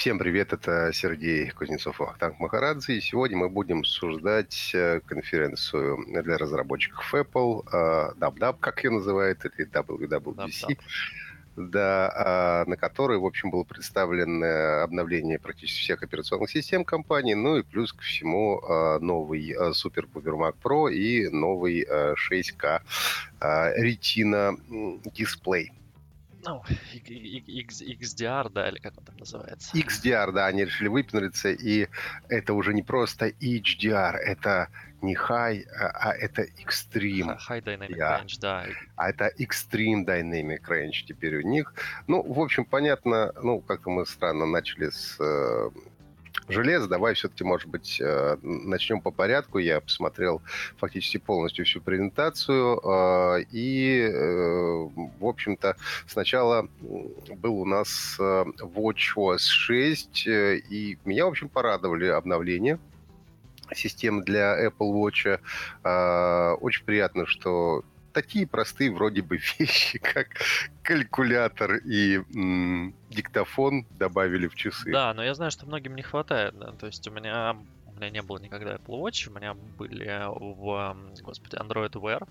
Всем привет, это Сергей Кузнецов и Ахтанг Махарадзе. И сегодня мы будем обсуждать э, конференцию для разработчиков Apple, DubDub, как ее называют, или WWDC. Да, а, на которой, в общем, было представлено обновление практически всех операционных систем компании, ну и плюс ко всему а, новый Super Pooper Mac Pro и новый 6K Retina дисплей. Ну, XDR, да, или как он там называется? XDR, да, они решили выпендриться, и это уже не просто HDR, это не high, а, а это extreme. High Dynamic yeah. Range, да. А это extreme Dynamic Range теперь у них. Ну, в общем, понятно, ну, как-то мы странно начали с э, железо. Давай все-таки, может быть, э, начнем по порядку. Я посмотрел фактически полностью всю презентацию. Э, и, э, в общем-то, сначала был у нас WatchOS 6, и меня, в общем, порадовали обновления системы для Apple Watch. Очень приятно, что такие простые вроде бы вещи, как калькулятор и м, диктофон добавили в часы. Да, но я знаю, что многим не хватает. Да? То есть у меня у меня не было никогда Apple Watch, у меня были в, господи, Android Wear.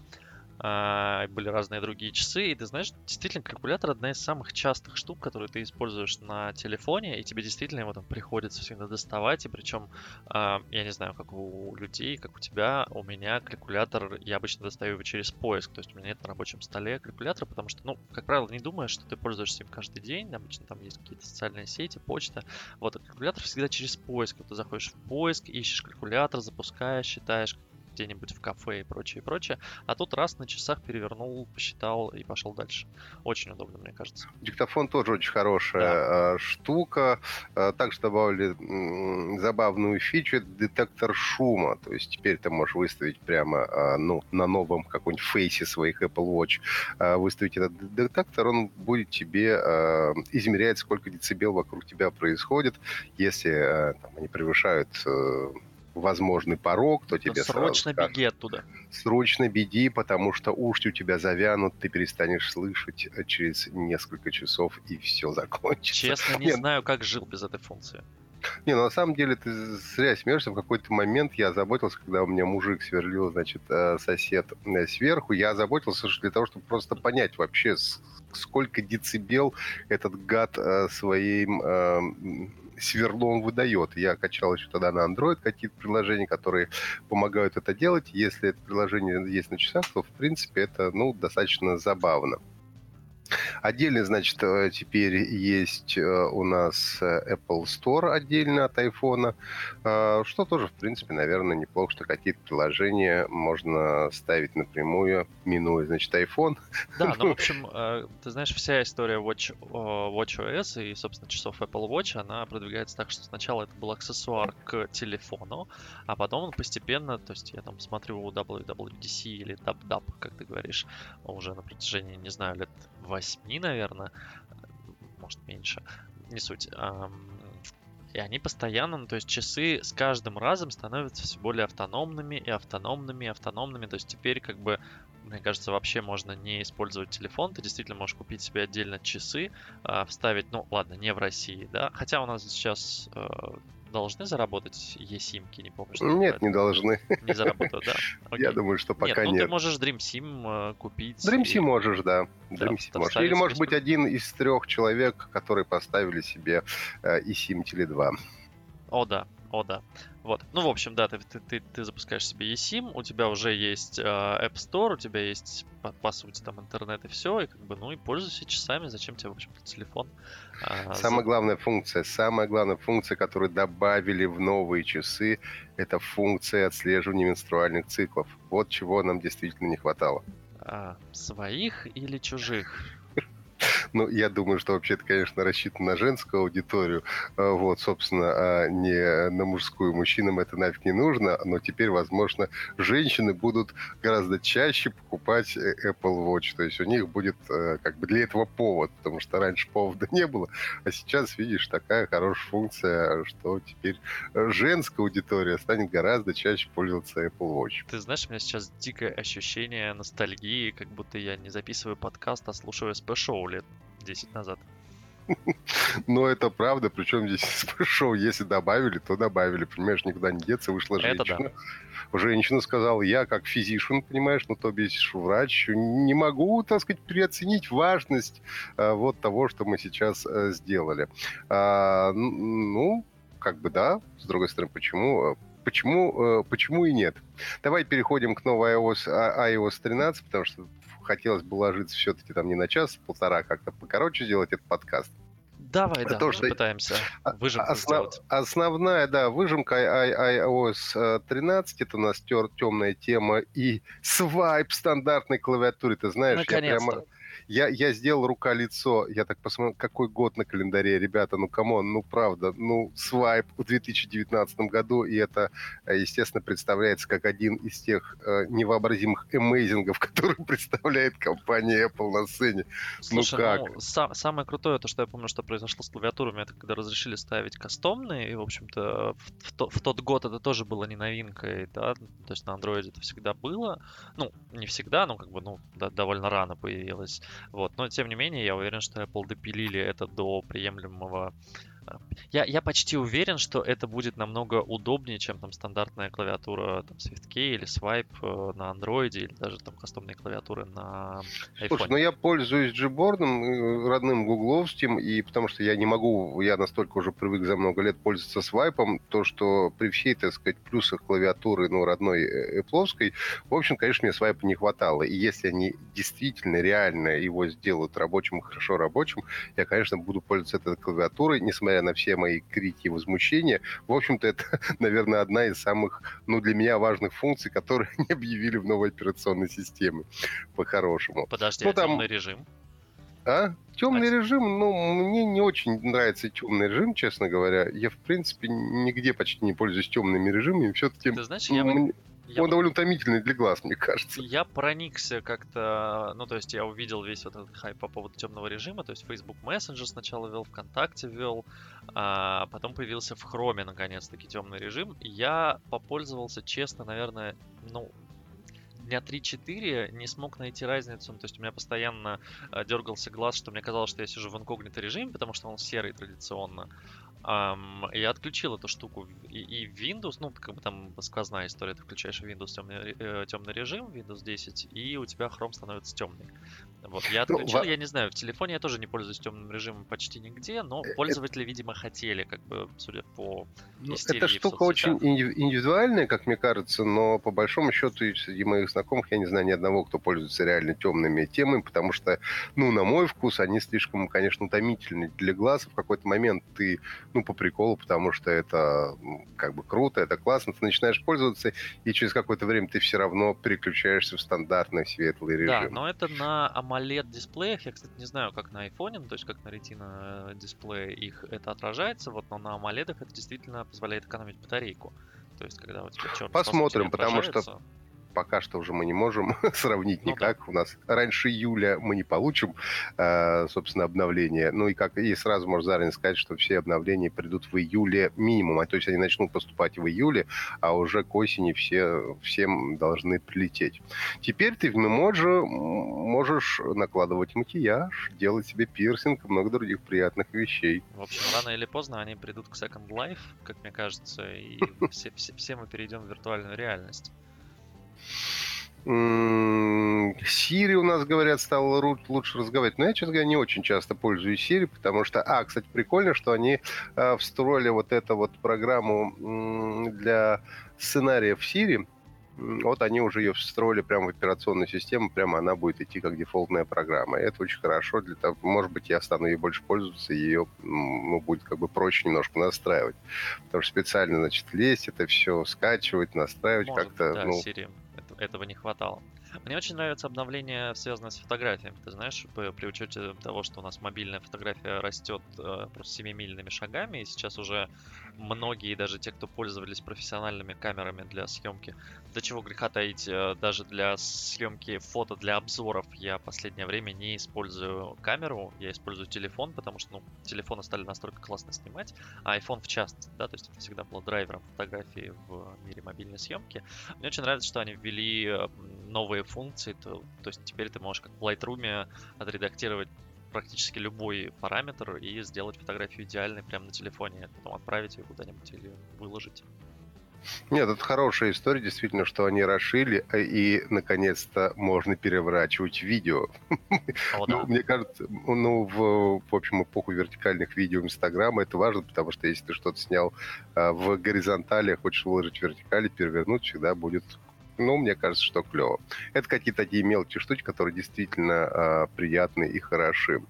А, были разные другие часы, и ты знаешь, действительно, калькулятор одна из самых частых штук, которые ты используешь на телефоне, и тебе действительно его там приходится всегда доставать, и причем, а, я не знаю, как у людей, как у тебя, у меня калькулятор, я обычно достаю его через поиск, то есть у меня нет на рабочем столе калькулятора, потому что, ну, как правило, не думаешь, что ты пользуешься им каждый день, обычно там есть какие-то социальные сети, почта, вот, а калькулятор всегда через поиск, вот ты заходишь в поиск, ищешь калькулятор, запускаешь, считаешь, где-нибудь в кафе и прочее, и прочее. А тут раз на часах перевернул, посчитал и пошел дальше. Очень удобно, мне кажется. Диктофон тоже очень хорошая да. А, штука. А, также добавили забавную фичу, детектор шума. То есть теперь ты можешь выставить прямо а, ну, на новом каком-нибудь фейсе своих Apple Watch, выставить этот детектор, он будет тебе измерять, сколько децибел вокруг тебя происходит. Если там, они превышают э, возможный порог, то тебе Срочно сразу беги оттуда. Срочно беги, потому что уши у тебя завянут, ты перестанешь слышать через несколько часов, и все закончится. Честно, не Нет. знаю, как жил без этой функции. Не, ну на самом деле ты зря смеешься. В какой-то момент я озаботился, когда у меня мужик сверлил, значит, э, сосед э, сверху, я озаботился для того, чтобы просто понять вообще, сколько децибел этот гад э, своим сверлом выдает. Я качал еще тогда на Android какие-то приложения, которые помогают это делать. Если это приложение есть на часах, то, в принципе, это, ну, достаточно забавно. Отдельно, значит, э, теперь есть э, у нас э, Apple Store отдельно от iPhone, что тоже, в принципе, наверное, неплохо, что какие-то приложения можно ставить напрямую, минуя, значит, iPhone. Да, ну, в общем, ты знаешь, вся история Watch, WatchOS и, собственно, часов Apple Watch, она продвигается так, что сначала это был аксессуар к телефону, а потом он постепенно, то есть я там смотрю WWDC или DubDub, как ты говоришь, уже на протяжении, не знаю, лет 8, наверное, может меньше, не суть. И они постоянно, ну, то есть часы с каждым разом становятся все более автономными и автономными, и автономными. То есть теперь как бы, мне кажется, вообще можно не использовать телефон. Ты действительно можешь купить себе отдельно часы, а, вставить, ну ладно, не в России, да. Хотя у нас сейчас э, должны заработать eSIM-ки, не помню. Нет, не должны. Не заработают, да? Окей. Я думаю, что пока нет. Ну, нет. ты можешь Dream Sim э, купить. Dream Sim и... можешь, да. Dream да, Sim можешь. Или, может быть, один из трех человек, которые поставили себе eSIM Tele 2. О, да, о, да. Вот. Ну, в общем, да, ты, ты, ты, ты запускаешь себе eSIM, у тебя уже есть э, App Store, у тебя есть, по, по сути, там интернет и все, и как бы, ну, и пользуйся часами, зачем тебе, в общем-то, телефон. Э, самая за... главная функция, самая главная функция, которую добавили в новые часы, это функция отслеживания менструальных циклов. Вот чего нам действительно не хватало. А, своих или чужих? Ну, я думаю, что вообще это, конечно, рассчитано на женскую аудиторию. А, вот, собственно, а не на мужскую. Мужчинам это нафиг не нужно, но теперь, возможно, женщины будут гораздо чаще покупать э, Apple Watch. То есть у них будет э, как бы для этого повод, потому что раньше повода не было, а сейчас, видишь, такая хорошая функция, что теперь женская аудитория станет гораздо чаще пользоваться Apple Watch. Ты знаешь, у меня сейчас дикое ощущение ностальгии, как будто я не записываю подкаст, а слушаю СП-шоу лет 10 назад. Но это правда, причем здесь шоу, если добавили, то добавили, понимаешь, никуда не деться, вышла женщина. Да. Женщина сказала, я как физишн, понимаешь, ну то бишь врач, не могу, так сказать, переоценить важность а, вот того, что мы сейчас а, сделали. А, ну, как бы да, с другой стороны, почему? Почему, почему и нет? Давай переходим к новой iOS, iOS 13, потому что хотелось бы ложиться все-таки там не на час-полтора, как-то покороче сделать этот подкаст. Давай, да, то, что пытаемся выжимку основ... сделать. Основная, да, выжимка iOS 13, это у нас тер... темная тема и свайп стандартной клавиатуры, ты знаешь, я прямо я, я сделал рука-лицо, я так посмотрел, какой год на календаре, ребята, ну come on, ну правда, ну свайп в 2019 году, и это, э, естественно, представляется как один из тех э, невообразимых amazing ов, которые представляет компания Apple на сцене. Ну Слушай, ну как? Ну, са- самое крутое, то, что я помню, что произошло с клавиатурами, это когда разрешили ставить кастомные, и, в общем-то, в, в, то, в тот год это тоже было не новинкой, да, то есть на Android это всегда было, ну, не всегда, но как бы, ну, да, довольно рано появилось. Вот. Но тем не менее, я уверен, что Apple допилили это до приемлемого я, я почти уверен, что это будет намного удобнее, чем там стандартная клавиатура там, SwiftKey или Swipe э, на Android, или даже там кастомные клавиатуры на iPhone. Слушай, ну я пользуюсь Gboard, э, родным гугловским, и потому что я не могу, я настолько уже привык за много лет пользоваться свайпом, то, что при всей, так сказать, плюсах клавиатуры, ну, родной э, Apple, в общем, конечно, мне свайпа не хватало. И если они действительно, реально его сделают рабочим хорошо рабочим, я, конечно, буду пользоваться этой клавиатурой, несмотря несмотря на все мои крики и возмущения, в общем-то, это, наверное, одна из самых, ну, для меня важных функций, которые они объявили в новой операционной системе, по-хорошему. Подожди, ну, а там... темный режим? А? Темный а... режим, ну, мне не очень нравится темный режим, честно говоря. Я, в принципе, нигде почти не пользуюсь темными режимами. Все-таки... Ты знаешь, я... Мне... Я Он довольно утомительный для глаз, мне кажется. Я проникся как-то, ну, то есть я увидел весь вот этот хайп по поводу темного режима, то есть Facebook Messenger сначала ввел, ВКонтакте ввел, а потом появился в Chrome наконец-таки темный режим. Я попользовался, честно, наверное, ну, дня 3-4 не смог найти разницу. То есть у меня постоянно э, дергался глаз, что мне казалось, что я сижу в инкогнито режиме, потому что он серый традиционно. Um, я отключил эту штуку и, и Windows, ну, как бы там сквозная история, ты включаешь Windows темный, э, темный режим, Windows 10, и у тебя Chrome становится темный. Вот, я ну, отключил, ну, я не знаю, в телефоне я тоже не пользуюсь темным режимом почти нигде, но э, пользователи, видимо, хотели, как бы, судя по ну, Эта штука очень индивидуальная, как мне кажется, но по большому счету среди моих знакомых я не знаю ни одного, кто пользуется реально темными темами, потому что, ну, на мой вкус, они слишком, конечно, утомительны для глаз. В какой-то момент ты ну, по приколу, потому что это как бы круто, это классно, ты начинаешь пользоваться, и через какое-то время ты все равно переключаешься в стандартный светлый режим. Да, но это на AMOLED дисплеях, я, кстати, не знаю, как на iPhone, то есть как на Retina дисплее их это отражается, вот, но на AMOLED это действительно позволяет экономить батарейку. То есть, когда у тебя черный Посмотрим, потому что пока что уже мы не можем сравнить ну, никак. Да. У нас раньше июля мы не получим, э, собственно, обновление. Ну и как и сразу можно заранее сказать, что все обновления придут в июле минимум. А то есть они начнут поступать в июле, а уже к осени все, всем должны прилететь. Теперь ты в Мемоджи можешь накладывать макияж, делать себе пирсинг и много других приятных вещей. В общем, рано или поздно они придут к Second Life, как мне кажется, и все, все, все мы перейдем в виртуальную реальность. Siri у нас, говорят, стал лучше разговаривать. Но я, честно говоря, не очень часто пользуюсь Siri, потому что... А, кстати, прикольно, что они э, встроили вот эту вот программу для сценариев Siri. Вот они уже ее встроили прямо в операционную систему, прямо она будет идти как дефолтная программа. И это очень хорошо для того, может быть, я стану ей больше пользоваться, и ее ну, будет как бы проще немножко настраивать. Потому что специально, значит, лезть, это все скачивать, настраивать как-то. Да, ну... Siri этого не хватало. Мне очень нравится обновление, связанное с фотографиями. Ты знаешь, при учете того, что у нас мобильная фотография растет э, просто семимильными шагами, и сейчас уже многие, даже те, кто пользовались профессиональными камерами для съемки, до чего греха таить, э, даже для съемки фото для обзоров я последнее время не использую камеру, я использую телефон, потому что ну, телефоны стали настолько классно снимать, а iPhone в частности, да, то есть это всегда было драйвером фотографии в мире мобильной съемки. Мне очень нравится, что они ввели э, новые функции, то, то есть теперь ты можешь как в Lightroom отредактировать практически любой параметр и сделать фотографию идеальной прямо на телефоне, потом отправить ее куда-нибудь или выложить. Нет, это хорошая история, действительно, что они расшили, э, и, наконец-то, можно переворачивать видео. О, да. ну, мне кажется, ну, в, в общем, эпоху вертикальных видео Инстаграма это важно, потому что если ты что-то снял а, в горизонтали, а хочешь выложить в вертикали, перевернуть всегда будет ну, мне кажется, что клево. Это какие-то такие мелкие штуки, которые действительно а, приятны и хороши.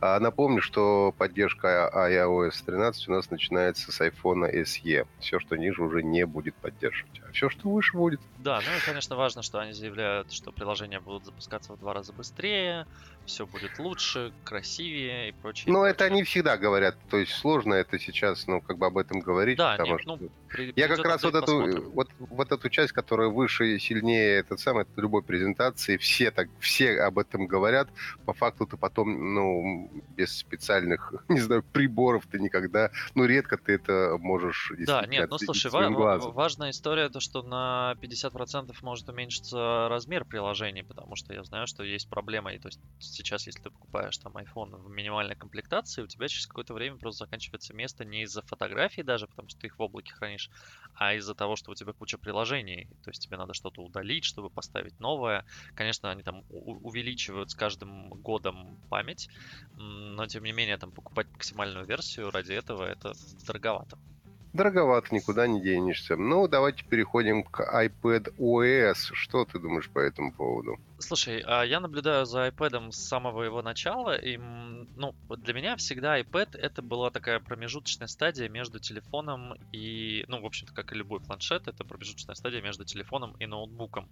А напомню, что поддержка iOS 13 у нас начинается с iPhone SE. Все, что ниже, уже не будет поддерживать. Все, что выше, будет. Да, ну и, конечно, важно, что они заявляют, что приложения будут запускаться в два раза быстрее, все будет лучше, красивее и прочее. Ну, это они всегда говорят. То есть сложно это сейчас, ну, как бы об этом говорить. Да, потому нет, что... ну, при, Я как раз вот эту, вот, вот эту часть, которая выше и сильнее, этот самый, это любой презентации, все так, все об этом говорят. По факту ты потом, ну, без специальных, не знаю, приборов ты никогда, ну, редко ты это можешь Да, нет, ну, слушай, ва- важная история, то, что на 50% может уменьшиться размер приложений, потому что я знаю, что есть проблема, и то есть сейчас, если ты покупаешь там iPhone в минимальной комплектации, у тебя через какое-то время просто заканчивается место не из-за фотографий даже, потому что ты их в облаке хранишь, а из-за того, что у тебя куча приложений. То есть тебе надо что-то удалить, чтобы поставить новое. Конечно, они там увеличивают с каждым годом память, но тем не менее там покупать максимальную версию ради этого это дороговато. Дороговато, никуда не денешься. Ну, давайте переходим к iPad OS. Что ты думаешь по этому поводу? Слушай, а я наблюдаю за iPad с самого его начала, и ну, для меня всегда iPad это была такая промежуточная стадия между телефоном и, ну, в общем-то, как и любой планшет, это промежуточная стадия между телефоном и ноутбуком.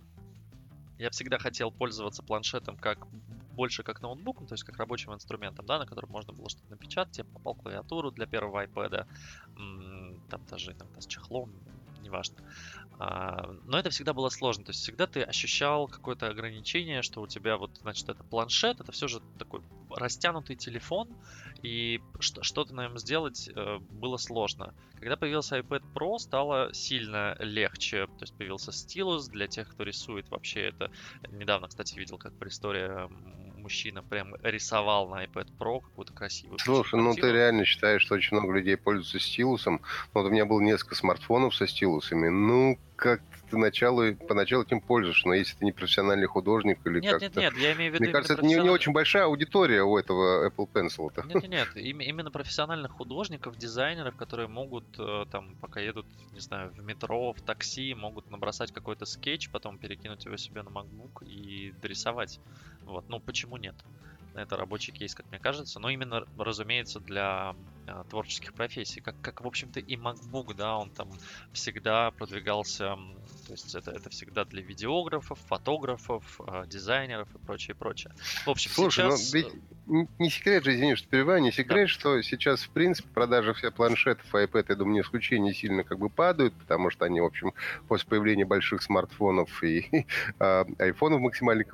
Я всегда хотел пользоваться планшетом как больше как ноутбуком, то есть как рабочим инструментом, да, на котором можно было что-то напечатать. Я попал клавиатуру для первого iPad, там даже иногда с чехлом, неважно. А, но это всегда было сложно. То есть всегда ты ощущал какое-то ограничение, что у тебя вот, значит, это планшет, это все же такой растянутый телефон, и что-то на нем сделать э, было сложно. Когда появился iPad Pro, стало сильно легче. То есть появился стилус для тех, кто рисует. Вообще это недавно, кстати, видел, как при истории мужчина прям рисовал на iPad Pro какую-то красивую. Слушай, ну ты реально считаешь, что очень много людей пользуются стилусом? Вот у меня было несколько смартфонов со стилусами. Ну, как ты началу, поначалу этим пользуешься, но если ты не профессиональный художник или нет, как-то... Нет, нет, я имею в виду Мне кажется, это не, не очень большая аудитория у этого Apple Pencil. -то. Нет, нет, нет, именно профессиональных художников, дизайнеров, которые могут э, там, пока едут, не знаю, в метро, в такси, могут набросать какой-то скетч, потом перекинуть его себе на MacBook и дорисовать. Вот, ну почему нет? Это рабочий кейс, как мне кажется, но именно, разумеется, для творческих профессий, как, как, в общем-то, и MacBook, да, он там всегда продвигался, то есть это, это всегда для видеографов, фотографов, а, дизайнеров и прочее, прочее. В общем, Слушай, сейчас... ну, ведь не секрет же, извини, что перебиваю, не секрет, да. что сейчас, в принципе, продажи всех планшетов и iPad, я думаю, не исключение, сильно как бы падают, потому что они, в общем, после появления больших смартфонов и э, айфонов максимальной,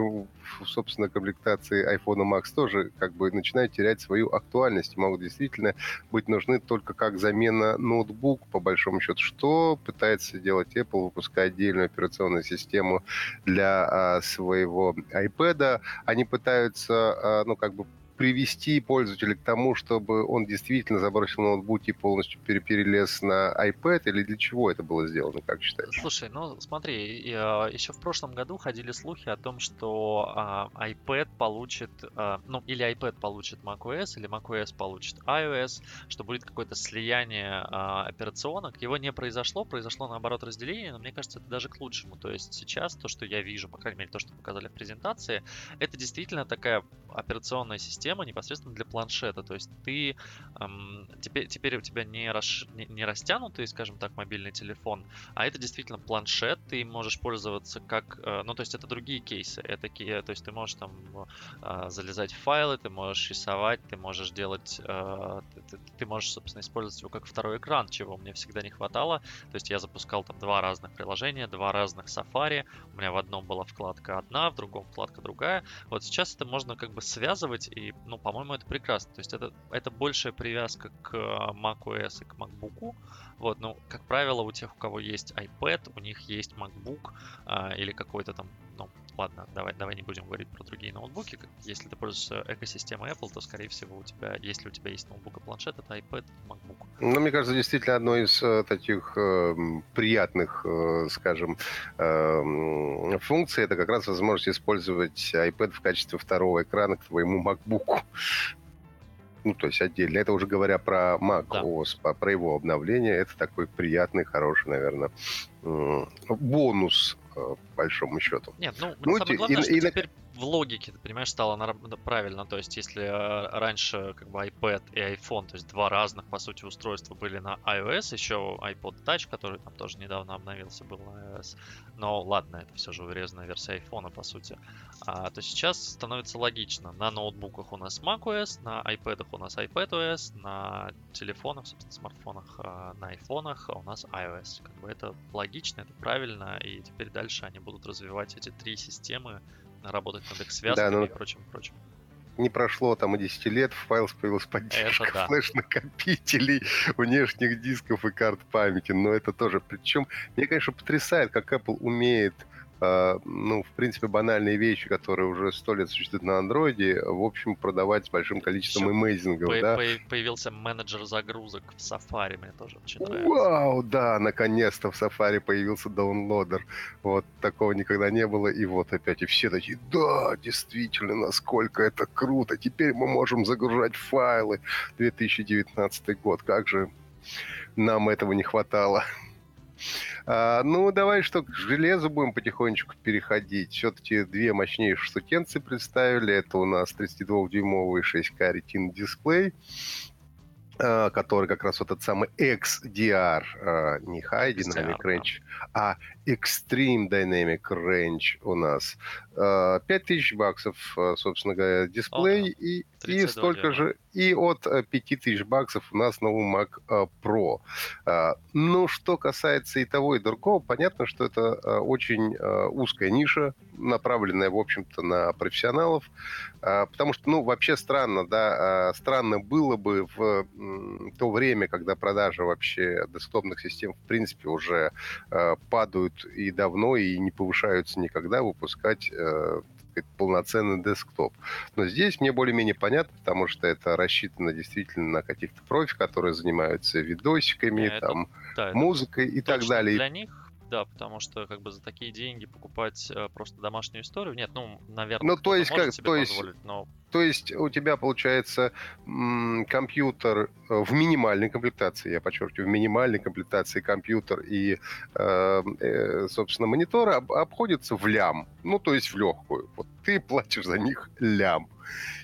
собственно, комплектации iPhone Max тоже как бы начинают терять свою актуальность, могут действительно быть нужны только как замена ноутбук, по большому счету. Что пытается делать Apple, выпуская отдельную операционную систему для а, своего iPad. Они пытаются, а, ну, как бы привести пользователя к тому, чтобы он действительно забросил ноутбук и полностью перелез на iPad, или для чего это было сделано, как считаешь? Слушай, ну смотри, еще в прошлом году ходили слухи о том, что а, iPad получит, а, ну или iPad получит macOS, или macOS получит iOS, что будет какое-то слияние а, операционок. Его не произошло, произошло наоборот разделение, но мне кажется, это даже к лучшему. То есть сейчас то, что я вижу, по крайней мере, то, что показали в презентации, это действительно такая операционная система, система непосредственно для планшета. То есть ты эм, теперь, теперь у тебя не, расш, не, не растянутый, скажем так, мобильный телефон, а это действительно планшет. Ты можешь пользоваться как... Э, ну, то есть это другие кейсы. Это, то есть ты можешь там э, залезать в файлы, ты можешь рисовать, ты можешь делать... Э, ты, ты можешь, собственно, использовать его как второй экран, чего мне всегда не хватало. То есть я запускал там два разных приложения, два разных Safari. У меня в одном была вкладка одна, в другом вкладка другая. Вот сейчас это можно как бы связывать и ну, по-моему, это прекрасно. То есть это, это большая привязка к а, macOS и к MacBook. Вот, ну, как правило, у тех, у кого есть iPad, у них есть MacBook а, или какой-то там, ну, ладно, давай, давай не будем говорить про другие ноутбуки. Если ты пользуешься экосистемой Apple, то, скорее всего, у тебя, если у тебя есть ноутбук и планшет, это iPad, MacBook. Ну, мне кажется, действительно одно из э, таких э, приятных, э, скажем, э, функций это как раз возможность использовать iPad в качестве второго экрана к твоему MacBook. Ну, то есть отдельно. Это уже говоря про Mac да. OS, про его обновление. Это такой приятный, хороший, наверное, бонус по большому счету. Нет, ну, ну самое главное, и, что и, теперь в логике, ты понимаешь, стало правильно. То есть, если э, раньше как бы iPad и iPhone, то есть два разных, по сути, устройства были на iOS, еще iPod Touch, который там тоже недавно обновился, был на iOS. Но ладно, это все же урезанная версия iPhone, по сути. А, то сейчас становится логично. На ноутбуках у нас macOS, на iPad у нас iPadOS, на телефонах, собственно, смартфонах, а, на айфонах у нас iOS. Как бы это логично, это правильно, и теперь дальше они будут развивать эти три системы работать над их связками да, ну, и прочим, прочим. Не прошло там и 10 лет, в файл появилась поддержка да. флеш-накопителей, внешних дисков и карт памяти. Но это тоже... Причем, мне, конечно, потрясает, как Apple умеет ну, в принципе, банальные вещи, которые уже сто лет существуют на андроиде, в общем, продавать с большим количеством Еще имейзингов, по- да? Появился менеджер загрузок в Safari, мне тоже очень нравится. Вау, да, наконец-то в Safari появился даунлодер. Вот такого никогда не было, и вот опять, и все такие, да, действительно, насколько это круто, теперь мы можем загружать файлы. 2019 год, как же нам этого не хватало. А, ну, давай что, к железу будем потихонечку переходить. Все-таки две мощнейшие штукенцы представили. Это у нас 32-дюймовый 6К ретин дисплей а, который как раз вот этот самый XDR, а, не High Dynamic Range, а Extreme Dynamic Range у нас. 5000 баксов, собственно говоря, дисплей, О, и, и столько же и от 5000 э, баксов у нас новый Mac э, Pro. А, ну, что касается и того, и другого, понятно, что это э, очень узкая ниша, направленная, в общем-то, на профессионалов. А, потому что, ну, вообще странно, да, а, странно было бы в то время, когда продажи вообще десктопных систем, в принципе, уже падают и давно, и не повышаются никогда, выпускать сказать, полноценный десктоп. Но здесь мне более-менее понятно, потому что это рассчитано действительно на каких-то профи, которые занимаются видосиками, это, там, да, музыкой и так далее. Для них да, потому что как бы за такие деньги покупать э, просто домашнюю историю, нет, ну, наверное, ну, то есть как, то есть, позволить, но... То есть у тебя получается компьютер э, в минимальной комплектации, я подчеркиваю, в минимальной комплектации компьютер и, э, э, собственно, монитор об- обходится в лям, ну, то есть в легкую. Вот ты платишь за них лям.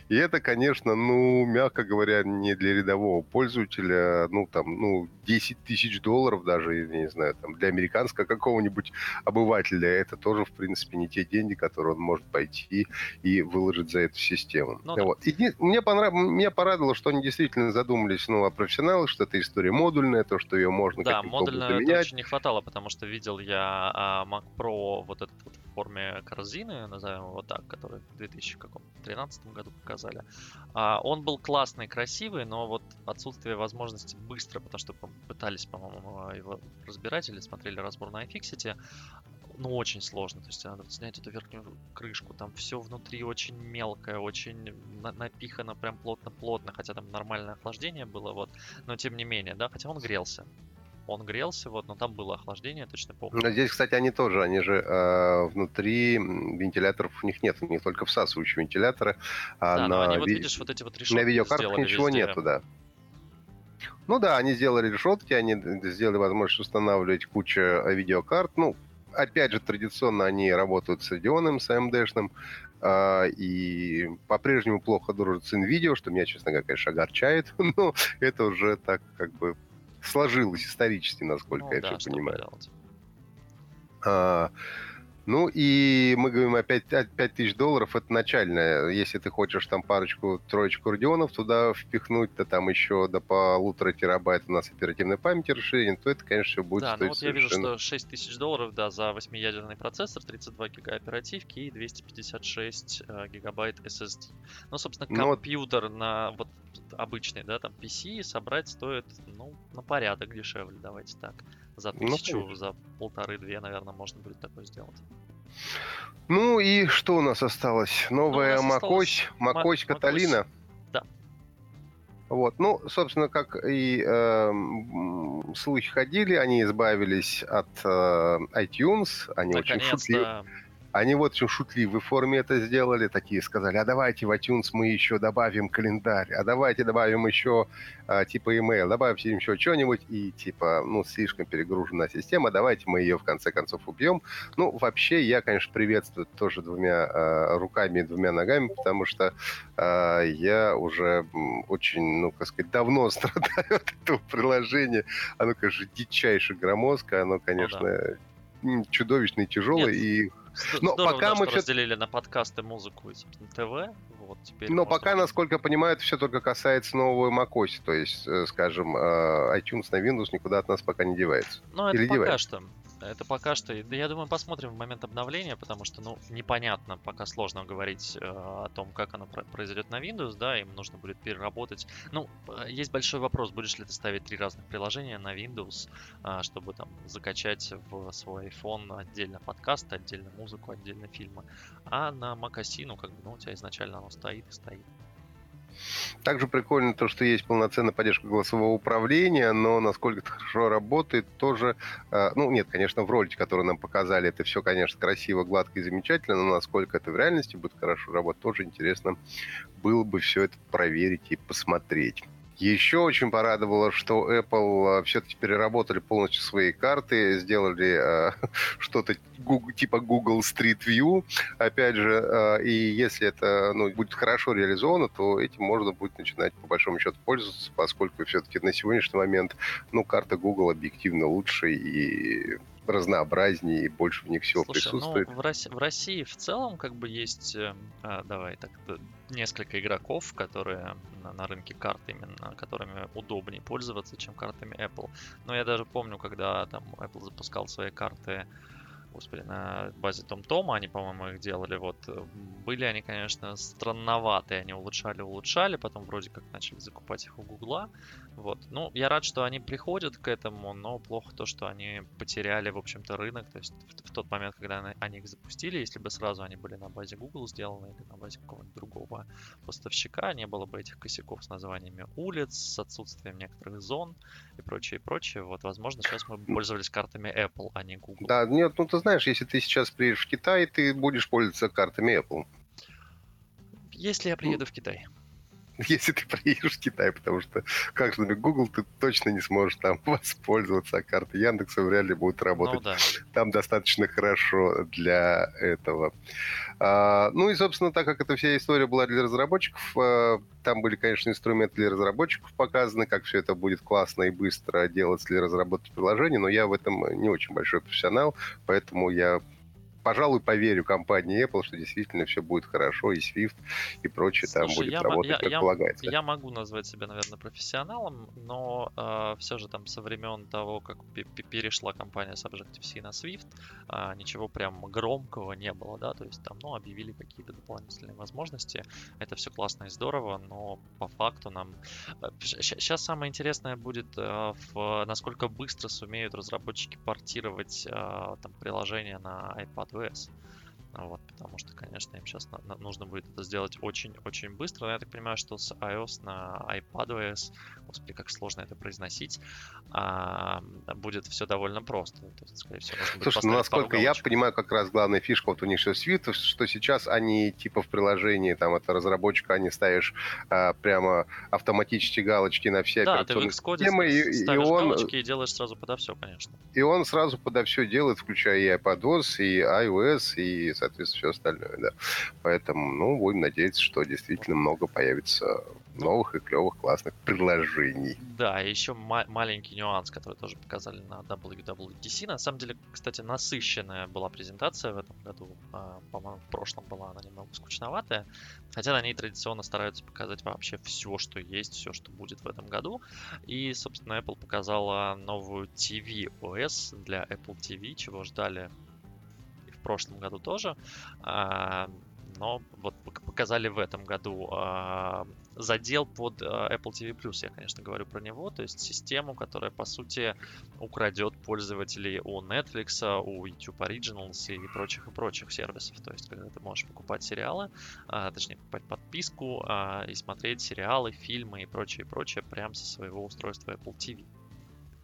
И это, конечно, ну, мягко говоря, не для рядового пользователя, ну, там, ну, 10 тысяч долларов даже, я не знаю, там, для американского какого-нибудь обывателя, это тоже, в принципе, не те деньги, которые он может пойти и выложить за эту систему. Ну, вот. да. И мне, понрав... меня порадовало, что они действительно задумались, ну, о профессионалах, что эта история модульная, то, что ее можно да, каким-то модульно это очень не хватало, потому что видел я а, Mac Pro вот этот вот в форме корзины, назовем его так, который в 2013 году показали. А, он был классный, красивый, но вот отсутствие возможности быстро, потому что пытались, по-моему, его разбирать или смотрели разбор на iFixit, ну, очень сложно. То есть надо снять эту верхнюю крышку. Там все внутри очень мелкое, очень на- напихано прям плотно-плотно. Хотя там нормальное охлаждение было, вот. Но тем не менее, да, хотя он грелся. Он грелся, вот, но там было охлаждение, точно помню. Здесь, кстати, они тоже, они же э, внутри вентиляторов у них нет, у них только всасывающие вентиляторы. А да, на но они, ви... вот видишь, вот эти вот решетки На видеокартах ничего везде. нету, да. Ну да, они сделали решетки, они сделали возможность устанавливать кучу э, видеокарт. Ну, опять же, традиционно они работают с Radeon, с AMD-шным, э, и по-прежнему плохо дружат с NVIDIA, что меня, честно говоря, конечно, огорчает, но это уже так как бы сложилось исторически, насколько ну, я да, все понимаю. А, ну и мы говорим опять 5 тысяч долларов, это начальное. Если ты хочешь там парочку, троечку радионов туда впихнуть, то там еще до полутора терабайт у нас оперативной памяти расширение, то это, конечно, все будет да, стоить ну вот совершенно... я вижу, что 6 тысяч долларов, да, за 8-ядерный процессор, 32 гига оперативки и 256 э, гигабайт SSD. Ну, собственно, компьютер ну, на вот обычный, да, там PC собрать стоит, ну, на порядок дешевле, давайте так. За ну, тысячу, ну, за полторы-две, наверное, можно будет такое сделать. Ну и что у нас осталось? Новая ну, macOS, macOS Каталина. Да. Вот, ну, собственно, как и э, слухи ходили, они избавились от э, iTunes, они очень шутливы. Они вот шутливой форме это сделали, такие сказали, а давайте в iTunes мы еще добавим календарь, а давайте добавим еще а, типа email, добавим еще что-нибудь, и типа, ну, слишком перегружена система, давайте мы ее в конце концов убьем. Ну, вообще, я, конечно, приветствую тоже двумя а, руками и двумя ногами, потому что а, я уже очень, ну, как сказать, давно страдаю от этого приложения. Оно, конечно, дичайше громоздкое, оно, конечно, ну, да. чудовищно и тяжелое, Нет. и но Здорово, пока да, мы все... разделили на подкасты, музыку и, собственно, ТВ. Вот, теперь Но пока, быть... насколько я понимаю, это все только касается нового macOS. То есть, э, скажем, э, iTunes на Windows никуда от нас пока не девается. Ну, это Или пока девается? что. Это пока что. Да я думаю, посмотрим в момент обновления, потому что, ну, непонятно, пока сложно говорить э, о том, как оно произойдет на Windows, да, им нужно будет переработать. Ну, э, есть большой вопрос, будешь ли ты ставить три разных приложения на Windows, э, чтобы там закачать в свой iPhone отдельно подкасты, отдельно музыку, отдельно фильмы. А на macOS, ну, как бы, ну, у тебя изначально оно стоит и стоит. Также прикольно то, что есть полноценная поддержка голосового управления, но насколько это хорошо работает, тоже... Э, ну, нет, конечно, в ролике, который нам показали, это все, конечно, красиво, гладко и замечательно, но насколько это в реальности будет хорошо работать, тоже интересно было бы все это проверить и посмотреть. Еще очень порадовало, что Apple а, все-таки переработали полностью свои карты, сделали э, что-то типа Google Street View. Опять же, э, и если это ну, будет хорошо реализовано, то этим можно будет начинать по большому счету пользоваться, поскольку все-таки на сегодняшний момент ну, карта Google объективно лучше и разнообразнее и больше в них всего Слушай, ну, присутствует. Ну, в, России, в России в целом как бы есть, э, а, давай так, несколько игроков, которые на, на рынке карт именно, которыми удобнее пользоваться, чем картами Apple. Но я даже помню, когда там Apple запускал свои карты господи, на базе Том Тома они, по-моему, их делали. Вот э, были они, конечно, странноватые, они улучшали, улучшали, потом вроде как начали закупать их у Гугла. Вот. Ну, я рад, что они приходят к этому, но плохо то, что они потеряли, в общем-то, рынок. То есть в, в тот момент, когда они их запустили, если бы сразу они были на базе Google сделаны или на базе какого-нибудь другого поставщика, не было бы этих косяков с названиями улиц, с отсутствием некоторых зон и прочее, и прочее. Вот, возможно, сейчас мы пользовались картами Apple, а не Google. Да, нет, ну ты знаешь, если ты сейчас приедешь в Китай, ты будешь пользоваться картами Apple. Если я приеду в Китай. если ты приедешь в Китай, потому что как же Google ты точно не сможешь там воспользоваться, а карты Яндекса вряд ли будут работать. Ну, да. Там достаточно хорошо для этого. А, ну и, собственно, так как эта вся история была для разработчиков, а, там были, конечно, инструменты для разработчиков показаны, как все это будет классно и быстро делать для разработки приложений, но я в этом не очень большой профессионал, поэтому я пожалуй, поверю компании Apple, что действительно все будет хорошо, и Swift, и прочее Слушай, там будет я, работать, я, как я, полагается. Я могу назвать себя, наверное, профессионалом, но э, все же там со времен того, как перешла компания с Objective-C на Swift, э, ничего прям громкого не было, да, то есть там, ну, объявили какие-то дополнительные возможности, это все классно и здорово, но по факту нам... Сейчас э, самое интересное будет, э, в, насколько быстро сумеют разработчики портировать э, там приложение на iPad this. Вот, потому что, конечно, им сейчас на, на, нужно будет это сделать очень-очень быстро. Но я так понимаю, что с iOS на iPadOS, господи, как сложно это произносить, а, будет все довольно просто. То есть, скорее всего, можно Слушай, ну, насколько я понимаю, как раз главная фишка вот у них сейчас Swift, что сейчас они типа в приложении, там, это разработчика, они ставишь а, прямо автоматически галочки на все да, операционные ты в Xcode системы. И, ставишь и он, галочки и делаешь сразу подо все, конечно. И он сразу подо все делает, включая и iPadOS, и iOS, и, соответственно, все остальное, да. Поэтому, ну, будем надеяться, что действительно много появится новых и клевых классных предложений. Да, и еще ма- маленький нюанс, который тоже показали на WWDC. На самом деле, кстати, насыщенная была презентация в этом году. А, по-моему, в прошлом была она немного скучноватая. Хотя на ней традиционно стараются показать вообще все, что есть, все, что будет в этом году. И, собственно, Apple показала новую TV OS для Apple TV, чего ждали прошлом году тоже. А, но вот показали в этом году а, задел под Apple TV+. Я, конечно, говорю про него, то есть систему, которая, по сути, украдет пользователей у Netflix, у YouTube Originals и прочих и прочих сервисов. То есть, когда ты можешь покупать сериалы, точнее, покупать подписку и смотреть сериалы, фильмы и прочее, прочее прямо со своего устройства Apple TV.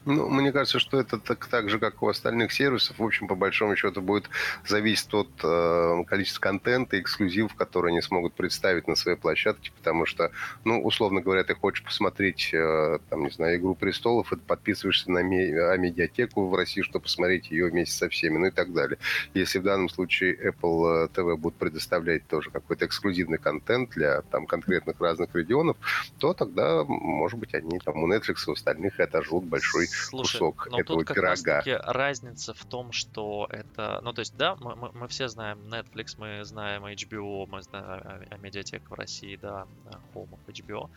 Ну, мне кажется, что это так, так же, как у остальных сервисов. В общем, по большому счету, будет зависеть от э, количества контента, эксклюзивов, которые они смогут представить на своей площадке, потому что, ну, условно говоря, ты хочешь посмотреть, э, там, не знаю, «Игру престолов», и ты подписываешься на ми- а медиатеку в России, чтобы посмотреть ее вместе со всеми, ну и так далее. Если в данном случае Apple TV будет предоставлять тоже какой-то эксклюзивный контент для там конкретных разных регионов, то тогда, может быть, они там у Netflix и у остальных отожгут большой Слушай, кусок но этого тут как пирога. раз таки разница в том, что это... Ну, то есть, да, мы, мы, мы все знаем Netflix, мы знаем HBO, мы знаем а, а, медиатек в России, да, Home of HBO.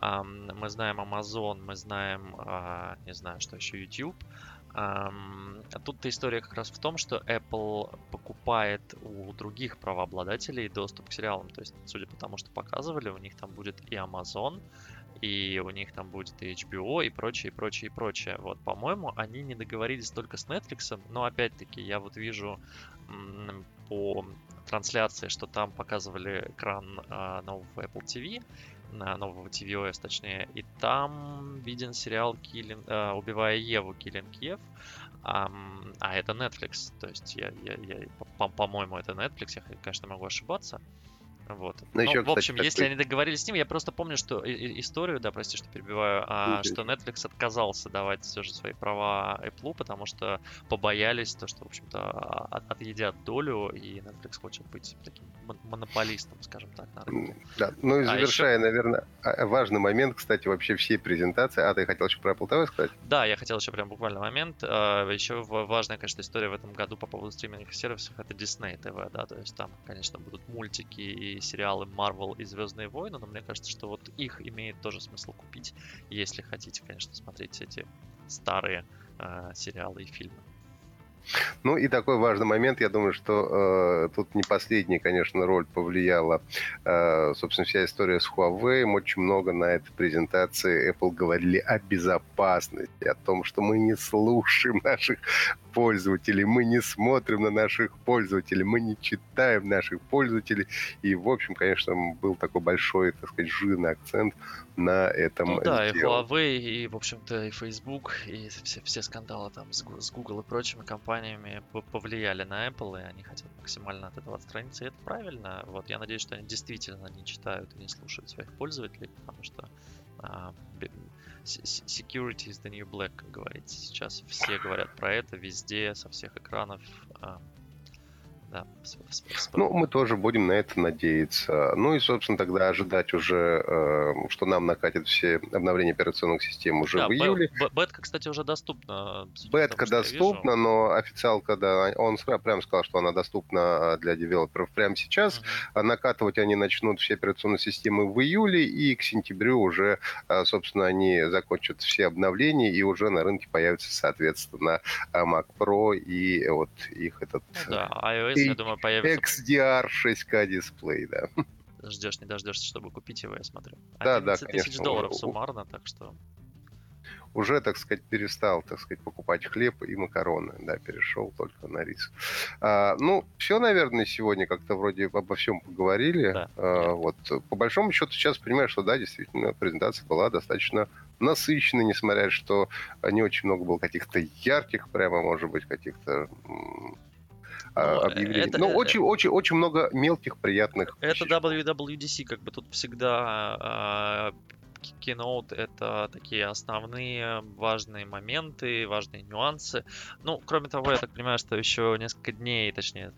Um, мы знаем Amazon, мы знаем, uh, не знаю, что еще, YouTube. Um, а тут история как раз в том, что Apple покупает у других правообладателей доступ к сериалам. То есть, судя по тому, что показывали, у них там будет и Amazon, и у них там будет и HBO, и прочее, и прочее, и прочее. Вот, по-моему, они не договорились только с Netflix, но опять-таки я вот вижу по трансляции, что там показывали экран а, нового Apple TV, на нового TVOS, точнее, и там виден сериал Killing, а, «Убивая Еву» Killing Ев, а, а это Netflix, то есть я, я, я по- по-моему, это Netflix, я, конечно, могу ошибаться. Вот. Ну, еще, в общем, кстати, если такой... они договорились с ним, я просто помню, что историю, да, прости, что перебиваю, а, что Netflix отказался давать все же свои права Apple, потому что побоялись то, что, в общем-то, а, от, отъедят долю, и Netflix хочет быть таким монополистом, скажем так, на рынке. Да, ну и завершая, а еще... наверное, а, важный момент, кстати, вообще всей презентации. А, ты хотел еще про Apple TV сказать? Да, я хотел еще прям буквально момент. Еще важная, конечно, история в этом году по поводу стриминговых сервисов, это Disney TV, да, то есть там, конечно, будут мультики и сериалы Marvel и Звездные войны, но мне кажется, что вот их имеет тоже смысл купить, если хотите, конечно, смотреть эти старые э, сериалы и фильмы. Ну и такой важный момент, я думаю, что э, тут не последняя, конечно, роль повлияла, э, собственно, вся история с Huawei. Очень много на этой презентации Apple говорили о безопасности, о том, что мы не слушаем наших пользователей, мы не смотрим на наших пользователей, мы не читаем наших пользователей. И, в общем, конечно, был такой большой, так сказать, жирный акцент на этом ну, да, и Huawei, и, в общем-то, и Facebook, и все, все скандалы там с, с Google и прочими компаниями повлияли на Apple, и они хотят максимально от этого отстраниться, и это правильно. Вот, я надеюсь, что они действительно не читают и не слушают своих пользователей, потому что а, security is the new black, как говорится. Сейчас все говорят про это везде, со всех экранов. Да. Ну, мы тоже будем на это надеяться. Ну и, собственно, тогда ожидать уже, э, что нам накатят все обновления операционных систем уже да, в июле. Бетка, кстати, уже доступна. Бетка доступна, но официалка, да, он прямо сказал, что она доступна для девелоперов прямо сейчас. Uh-huh. Накатывать они начнут все операционные системы в июле, и к сентябрю уже, э, собственно, они закончат все обновления, и уже на рынке появится, соответственно, Mac Pro и вот их этот... Ну, да, iOS я думаю, появится... XDR 6К дисплей, да. Ждешь, не дождешься, чтобы купить его, я смотрю. Да, да, конечно. тысяч долларов суммарно, так что... Уже, так сказать, перестал, так сказать, покупать хлеб и макароны, да, перешел только на рис. А, ну, все, наверное, сегодня как-то вроде обо всем поговорили. Да, а, вот, по большому счету, сейчас понимаю, что да, действительно, презентация была достаточно насыщенной, несмотря что не очень много было каких-то ярких, прямо, может быть, каких-то а, ну, объявлений. Это, Но очень, очень, очень много мелких приятных. Это WWDC, как бы тут всегда Keynote это такие основные важные моменты, важные нюансы. Ну, кроме того, я так понимаю, что еще несколько дней, точнее,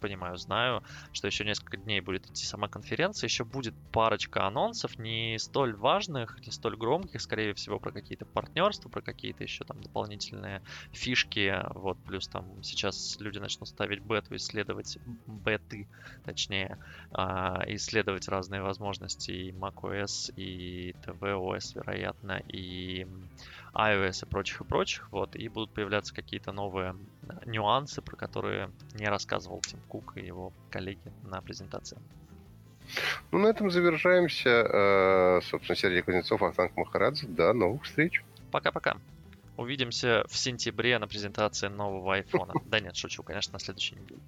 понимаю, знаю, что еще несколько дней будет идти сама конференция, еще будет парочка анонсов, не столь важных, не столь громких, скорее всего, про какие-то партнерства, про какие-то еще там дополнительные фишки, вот, плюс там сейчас люди начнут ставить бету, исследовать беты, точнее, а, исследовать разные возможности и macOS, и tvOS, вероятно, и iOS и прочих и прочих, вот, и будут появляться какие-то новые нюансы, про которые не рассказывал Тим Кук и его коллеги на презентации. Ну, на этом завершаемся. Э, собственно, Сергей Кузнецов, Ахтанг Махарадзе. До новых встреч. Пока-пока. Увидимся в сентябре на презентации нового айфона. Да нет, шучу, конечно, на следующей неделе.